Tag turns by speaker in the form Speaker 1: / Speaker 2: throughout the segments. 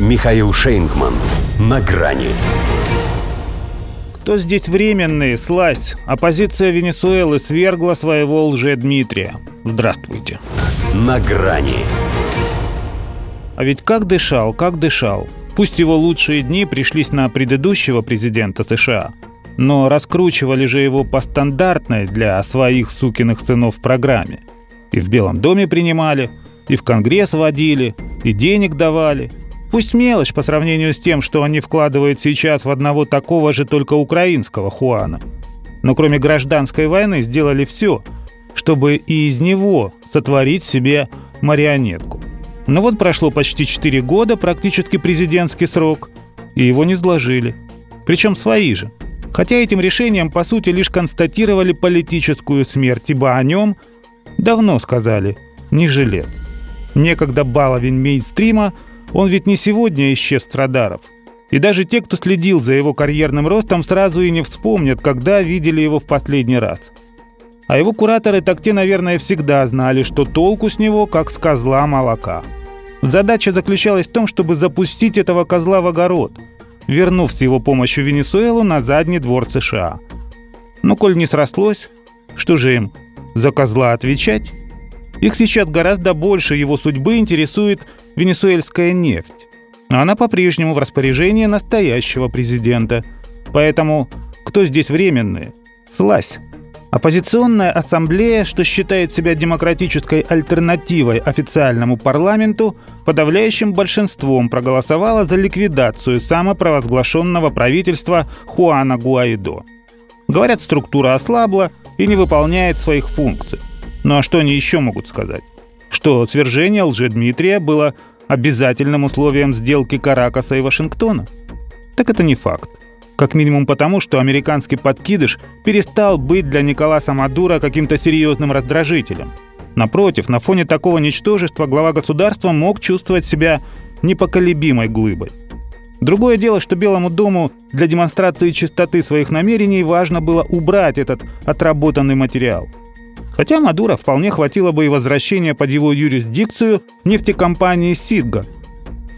Speaker 1: Михаил Шейнгман. На грани.
Speaker 2: Кто здесь временный, слазь. Оппозиция Венесуэлы свергла своего лже-Дмитрия. Здравствуйте.
Speaker 1: На грани.
Speaker 2: А ведь как дышал, как дышал. Пусть его лучшие дни пришлись на предыдущего президента США, но раскручивали же его по стандартной для своих сукиных сынов программе. И в Белом доме принимали, и в Конгресс водили, и денег давали – Пусть мелочь по сравнению с тем, что они вкладывают сейчас в одного такого же только украинского Хуана. Но кроме гражданской войны сделали все, чтобы и из него сотворить себе марионетку. Но вот прошло почти 4 года, практически президентский срок, и его не сложили. Причем свои же. Хотя этим решением, по сути, лишь констатировали политическую смерть, ибо о нем давно сказали «не жилец». Некогда баловень мейнстрима – он ведь не сегодня исчез с радаров. И даже те, кто следил за его карьерным ростом, сразу и не вспомнят, когда видели его в последний раз. А его кураторы так те, наверное, всегда знали, что толку с него, как с козла молока. Задача заключалась в том, чтобы запустить этого козла в огород, вернув с его помощью Венесуэлу на задний двор США. Но коль не срослось, что же им, за козла отвечать? Их сейчас гораздо больше его судьбы интересует венесуэльская нефть. Она по-прежнему в распоряжении настоящего президента. Поэтому кто здесь временные? Слазь. Оппозиционная ассамблея, что считает себя демократической альтернативой официальному парламенту, подавляющим большинством проголосовала за ликвидацию самопровозглашенного правительства Хуана Гуайдо. Говорят, структура ослабла и не выполняет своих функций. Ну а что они еще могут сказать? Что свержение лже-Дмитрия было обязательным условием сделки Каракаса и Вашингтона? Так это не факт. Как минимум потому, что американский подкидыш перестал быть для Николаса Мадура каким-то серьезным раздражителем. Напротив, на фоне такого ничтожества глава государства мог чувствовать себя непоколебимой глыбой. Другое дело, что Белому дому для демонстрации чистоты своих намерений важно было убрать этот отработанный материал – Хотя Мадура вполне хватило бы и возвращения под его юрисдикцию нефтекомпании «Сидга».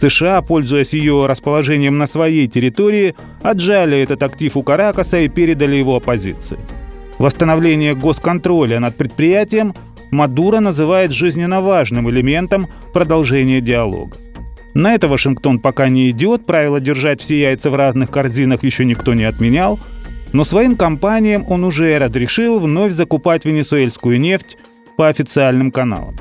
Speaker 2: США, пользуясь ее расположением на своей территории, отжали этот актив у Каракаса и передали его оппозиции. Восстановление госконтроля над предприятием Мадура называет жизненно важным элементом продолжения диалога. На это Вашингтон пока не идет, правило держать все яйца в разных корзинах еще никто не отменял – но своим компаниям он уже разрешил вновь закупать венесуэльскую нефть по официальным каналам.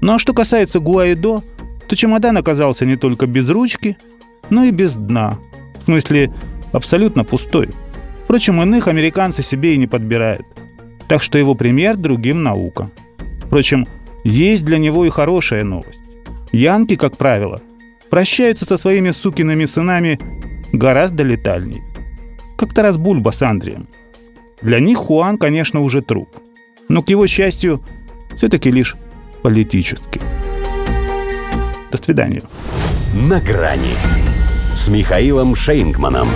Speaker 2: Ну а что касается Гуайдо, то чемодан оказался не только без ручки, но и без дна. В смысле, абсолютно пустой. Впрочем, иных американцы себе и не подбирают. Так что его пример другим наука. Впрочем, есть для него и хорошая новость. Янки, как правило, прощаются со своими сукиными сынами гораздо летальней как Тарас Бульба с Андреем. Для них Хуан, конечно, уже труп. Но, к его счастью, все-таки лишь политический. До свидания.
Speaker 1: На грани с Михаилом Шейнгманом.